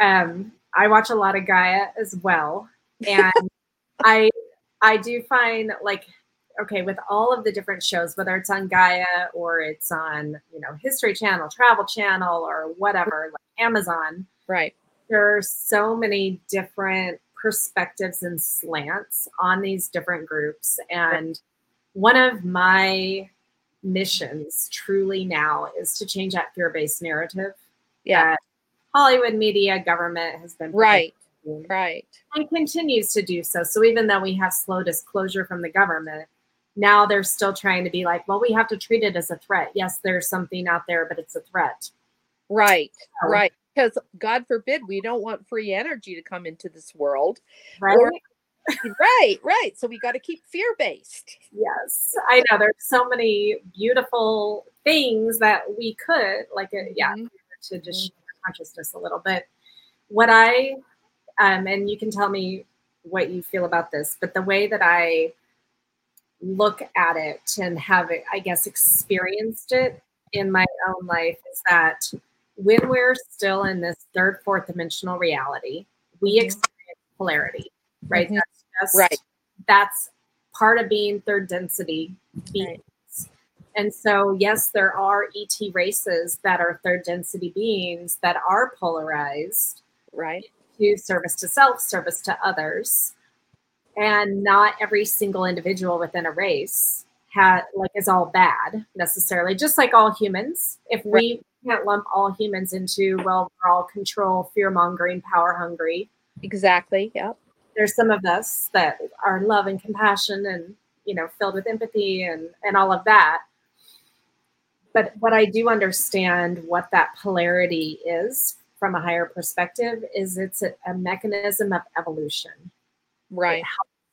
um, I watch a lot of Gaia as well. And I, I do find like, okay, with all of the different shows, whether it's on Gaia or it's on, you know, History Channel, Travel Channel, or whatever, like Amazon.
Right.
There are so many different perspectives and slants on these different groups. And one of my missions truly now is to change that fear-based narrative
yeah. that
hollywood media government has been
right. right.
and continues to do so. So even though we have slow disclosure from the government now they're still trying to be like well we have to treat it as a threat. Yes there's something out there but it's a threat.
Right. So, right. Because god forbid we don't want free energy to come into this world
right. or
right, right. So we got to keep fear based.
Yes, I know. There's so many beautiful things that we could, like, a, uh, yeah, mm-hmm. to just mm-hmm. share consciousness a little bit. What I, um, and you can tell me what you feel about this, but the way that I look at it and have it, I guess, experienced it in my own life is that when we're still in this third, fourth dimensional reality, we mm-hmm. experience polarity, right? Mm-hmm
just right.
That's part of being third density beings. Right. And so, yes, there are ET races that are third density beings that are polarized.
Right.
To service to self, service to others. And not every single individual within a race had like is all bad necessarily, just like all humans. If we can't lump all humans into, well, we're all control, fear mongering, power hungry.
Exactly. Yep
there's some of us that are love and compassion and you know filled with empathy and and all of that. But what i do understand what that polarity is from a higher perspective is it's a, a mechanism of evolution.
Right.
It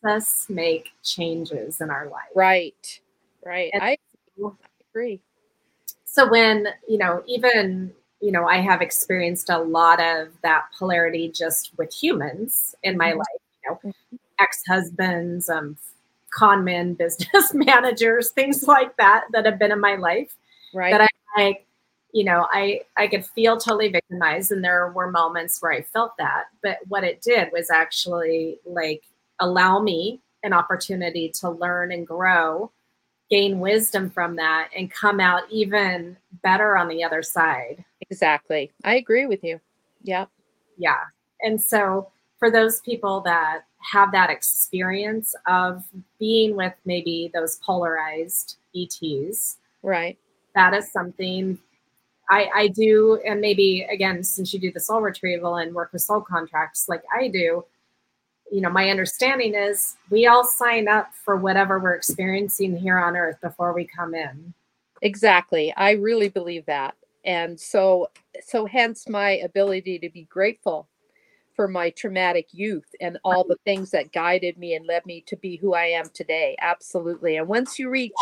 helps us make changes in our life.
Right. Right. And i agree.
So when you know even you know, I have experienced a lot of that polarity just with humans in my mm-hmm. life, you know, ex-husbands, um, con men, business managers, things like that that have been in my life.
Right.
That I like, you know, I I could feel totally victimized, and there were moments where I felt that. But what it did was actually like allow me an opportunity to learn and grow, gain wisdom from that, and come out even better on the other side.
Exactly. I agree with you. Yeah.
Yeah. And so for those people that have that experience of being with maybe those polarized ETs.
Right.
That is something I, I do, and maybe again, since you do the soul retrieval and work with soul contracts like I do, you know, my understanding is we all sign up for whatever we're experiencing here on earth before we come in.
Exactly. I really believe that. And so so hence my ability to be grateful for my traumatic youth and all the things that guided me and led me to be who I am today. Absolutely. And once you reach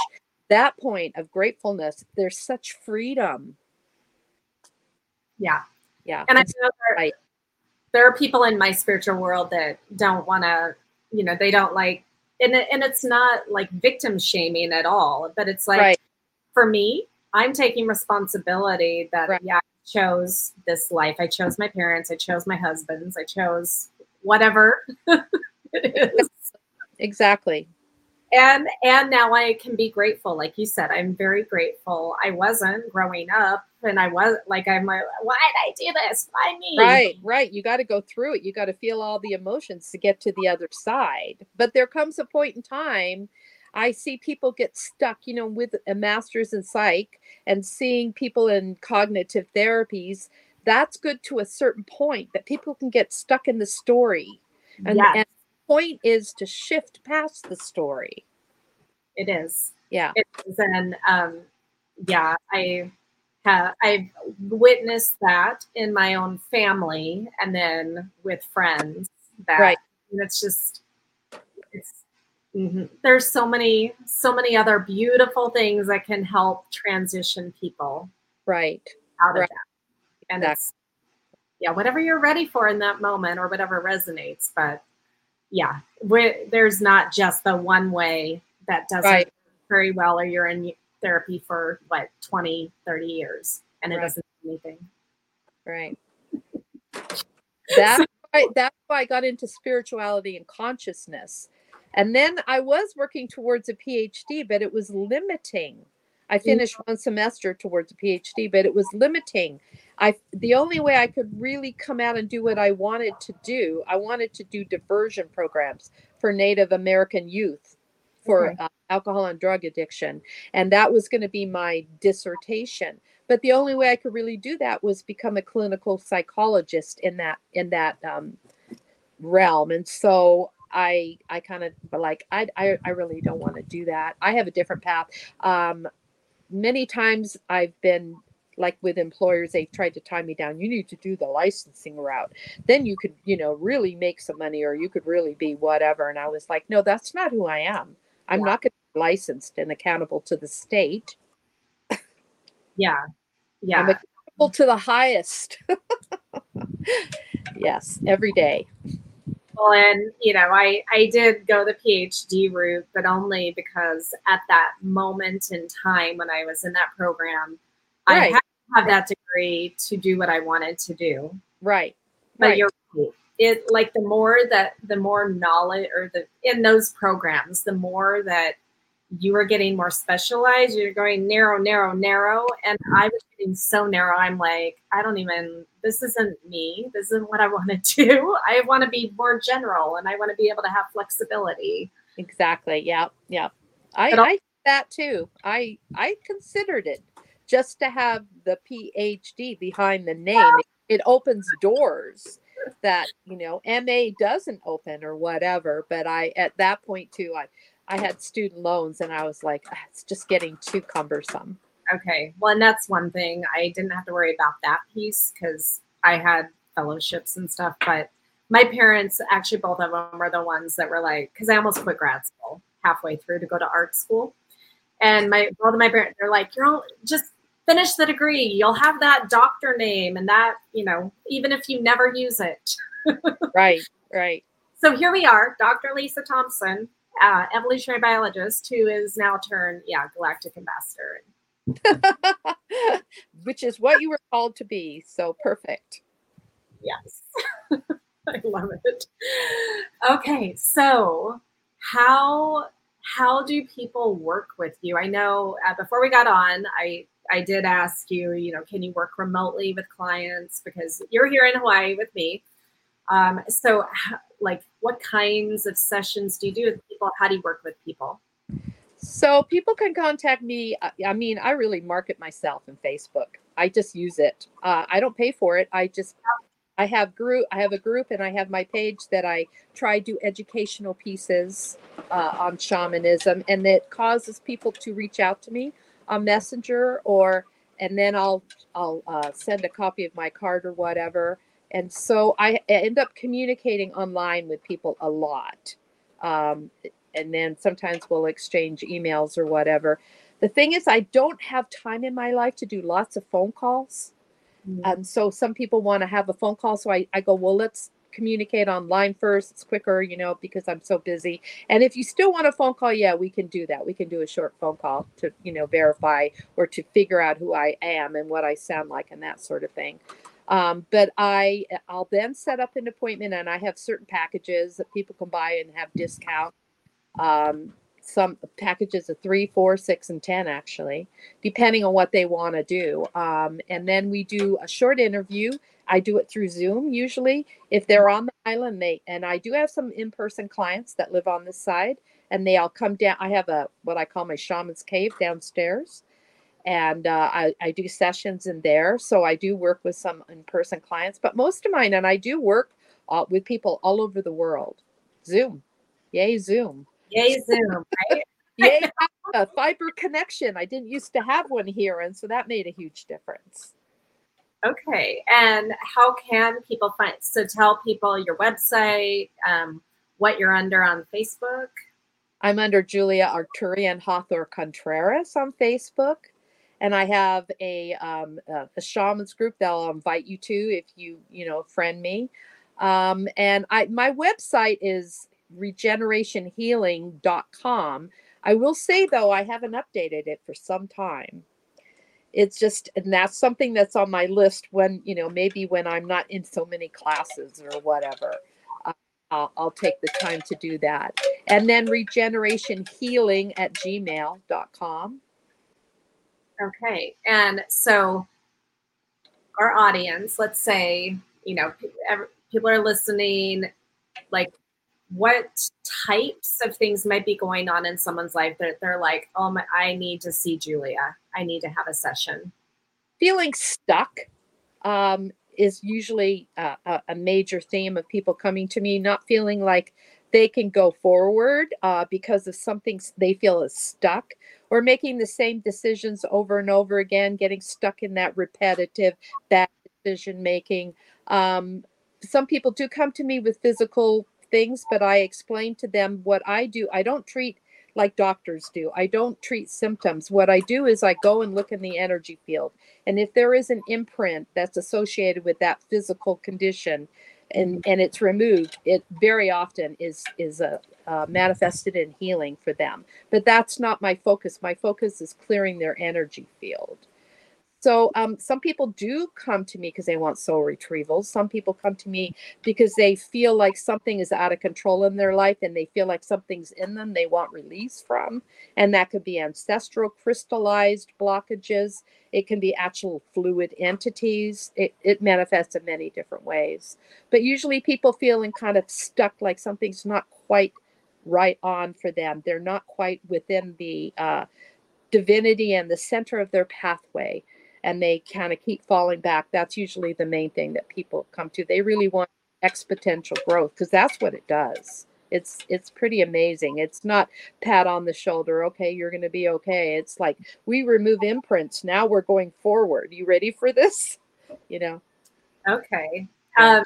that point of gratefulness, there's such freedom.
Yeah.
Yeah.
And I know there, right. there are people in my spiritual world that don't want to, you know, they don't like, and, and it's not like victim shaming at all, but it's like, right. for me, I'm taking responsibility that, right. yeah, chose this life. I chose my parents. I chose my husbands. I chose whatever
it is. Exactly.
And and now I can be grateful. Like you said, I'm very grateful. I wasn't growing up and I was like I'm like, why did I do this? Why me?
Right, right. You got to go through it. You got to feel all the emotions to get to the other side. But there comes a point in time I see people get stuck, you know, with a master's in psych and seeing people in cognitive therapies. That's good to a certain point, but people can get stuck in the story. And, yes. and the point is to shift past the story.
It is.
Yeah.
It is. And um, yeah, I have I've witnessed that in my own family and then with friends that right. it's just it's Mm-hmm. There's so many, so many other beautiful things that can help transition people
right
out of that. And exactly. yeah, whatever you're ready for in that moment or whatever resonates. But yeah, there's not just the one way that doesn't right. very well, or you're in therapy for what 20, 30 years and it right. doesn't do anything.
Right. That's why, that's why I got into spirituality and consciousness and then I was working towards a PhD, but it was limiting. I mm. finished one semester towards a PhD, but it was limiting. I the only way I could really come out and do what I wanted to do, I wanted to do diversion programs for Native American youth for okay. uh, alcohol and drug addiction, and that was going to be my dissertation. But the only way I could really do that was become a clinical psychologist in that in that um, realm, and so I I kind of like I, I I really don't want to do that. I have a different path. Um, many times I've been like with employers they've tried to tie me down. You need to do the licensing route. Then you could you know really make some money or you could really be whatever. And i was like no that's not who i am. I'm yeah. not going to be licensed and accountable to the state.
Yeah. Yeah.
i'm accountable to the highest. Yes every day
well, and you know, I I did go the PhD route, but only because at that moment in time when I was in that program, right. I had to have that degree to do what I wanted to do.
Right.
But
right.
you're right. It like the more that the more knowledge or the in those programs, the more that you were getting more specialized. You're going narrow, narrow, narrow. And mm-hmm. I was getting so narrow. I'm like, I don't even, this isn't me. This isn't what I want to do. I want to be more general and I want to be able to have flexibility.
Exactly. Yeah. Yeah. I, I that too. I, I considered it just to have the PhD behind the name. It, it opens doors that, you know, MA doesn't open or whatever. But I, at that point too, I, I had student loans and I was like, ah, it's just getting too cumbersome.
Okay. Well, and that's one thing. I didn't have to worry about that piece because I had fellowships and stuff. But my parents, actually, both of them were the ones that were like, because I almost quit grad school halfway through to go to art school. And my both of my parents, they're like, you're all just finish the degree. You'll have that doctor name and that, you know, even if you never use it.
right, right.
So here we are, Dr. Lisa Thompson, uh, evolutionary biologist, who is now turned, yeah, galactic ambassador.
Which is what you were called to be. So perfect.
Yes. I love it. Okay, so how how do people work with you? I know uh, before we got on, I I did ask you, you know, can you work remotely with clients because you're here in Hawaii with me. Um, so, like, what kinds of sessions do you do with people? How do you work with people?
So people can contact me. Uh, I mean, I really market myself in Facebook. I just use it. Uh, I don't pay for it. I just I have group. I have a group, and I have my page that I try do educational pieces uh, on shamanism, and it causes people to reach out to me on Messenger, or and then I'll I'll uh, send a copy of my card or whatever. And so I end up communicating online with people a lot. Um, and then sometimes we'll exchange emails or whatever. The thing is, I don't have time in my life to do lots of phone calls. Mm-hmm. And so some people want to have a phone call. So I, I go, well, let's communicate online first. It's quicker, you know, because I'm so busy. And if you still want a phone call, yeah, we can do that. We can do a short phone call to, you know, verify or to figure out who I am and what I sound like and that sort of thing. Um, but I, I'll then set up an appointment, and I have certain packages that people can buy and have discount. Um, some packages of three, four, six, and ten actually, depending on what they want to do. Um, and then we do a short interview. I do it through Zoom usually. If they're on the island, they and I do have some in-person clients that live on this side, and they all come down. I have a what I call my shaman's cave downstairs, and uh, I, I do sessions in there. So I do work with some in-person clients, but most of mine, and I do work uh, with people all over the world. Zoom, yay Zoom.
Yay, Zoom, right?
Yay, a fiber connection. I didn't used to have one here, and so that made a huge difference.
Okay, and how can people find? So tell people your website, um, what you're under on Facebook.
I'm under Julia Arcturian Hawthor Contreras on Facebook, and I have a um, a, a shamans group that I'll invite you to if you you know friend me. Um, and I my website is regenerationhealing.com. I will say though, I haven't updated it for some time. It's just, and that's something that's on my list when, you know, maybe when I'm not in so many classes or whatever. Uh, I'll, I'll take the time to do that. And then regenerationhealing at gmail.com.
Okay. And so our audience, let's say, you know, people are listening, like what types of things might be going on in someone's life that they're like, oh my, I need to see Julia. I need to have a session.
Feeling stuck um, is usually a, a, major theme of people coming to me, not feeling like they can go forward uh, because of something they feel is stuck or making the same decisions over and over again, getting stuck in that repetitive bad decision making. Um, some people do come to me with physical things, but I explain to them what I do. I don't treat like doctors do. I don't treat symptoms. What I do is I go and look in the energy field. And if there is an imprint that's associated with that physical condition and, and it's removed, it very often is is a uh, manifested in healing for them. But that's not my focus. My focus is clearing their energy field. So um, some people do come to me because they want soul retrievals. Some people come to me because they feel like something is out of control in their life and they feel like something's in them they want release from. And that could be ancestral crystallized blockages. It can be actual fluid entities. It, it manifests in many different ways. But usually people feeling kind of stuck like something's not quite right on for them. They're not quite within the uh, divinity and the center of their pathway and they kind of keep falling back, that's usually the main thing that people come to. They really want exponential growth because that's what it does. It's it's pretty amazing. It's not pat on the shoulder, okay, you're going to be okay. It's like we remove imprints. Now we're going forward. You ready for this? You know.
Okay. Um,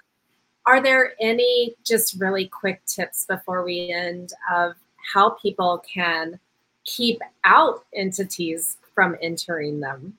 are there any just really quick tips before we end of how people can keep out entities from entering them?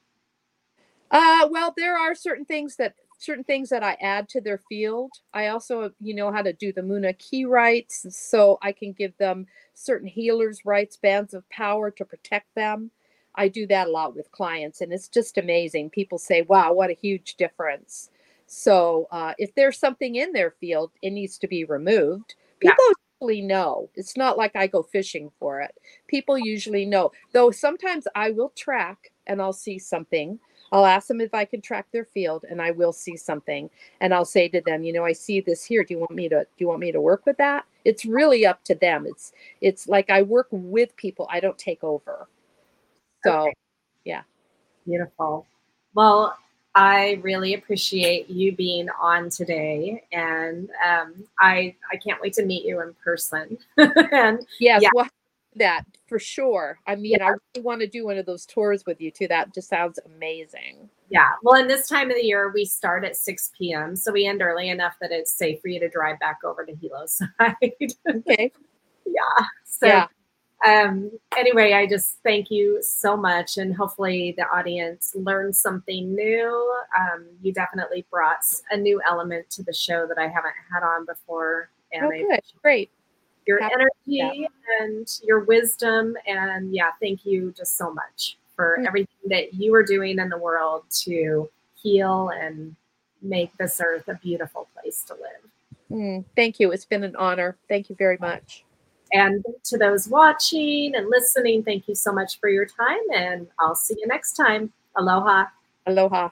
Uh, well, there are certain things that certain things that I add to their field. I also, you know, how to do the Muna key rites, so I can give them certain healers' rites, bands of power to protect them. I do that a lot with clients, and it's just amazing. People say, "Wow, what a huge difference!" So, uh, if there's something in their field, it needs to be removed. People yeah. usually know. It's not like I go fishing for it. People usually know, though. Sometimes I will track and I'll see something I'll ask them if I can track their field and I will see something and I'll say to them, you know, I see this here. Do you want me to do you want me to work with that? It's really up to them. It's it's like I work with people. I don't take over. So, okay. yeah.
Beautiful. Well, I really appreciate you being on today, and um, I I can't wait to meet you in person. and
yes, yeah. well, that for sure. I mean, yeah. I really want to do one of those tours with you too. That just sounds amazing.
Yeah. Well, in this time of the year, we start at 6 p.m. So we end early enough that it's safe for you to drive back over to Hilo side.
okay.
yeah. So, yeah. Um, anyway, I just thank you so much. And hopefully the audience learned something new. Um, you definitely brought a new element to the show that I haven't had on before.
And oh, good. Great
your energy and your wisdom. And yeah, thank you just so much for mm-hmm. everything that you are doing in the world to heal and make this earth a beautiful place to live.
Mm, thank you. It's been an honor. Thank you very much.
And to those watching and listening, thank you so much for your time. And I'll see you next time. Aloha.
Aloha.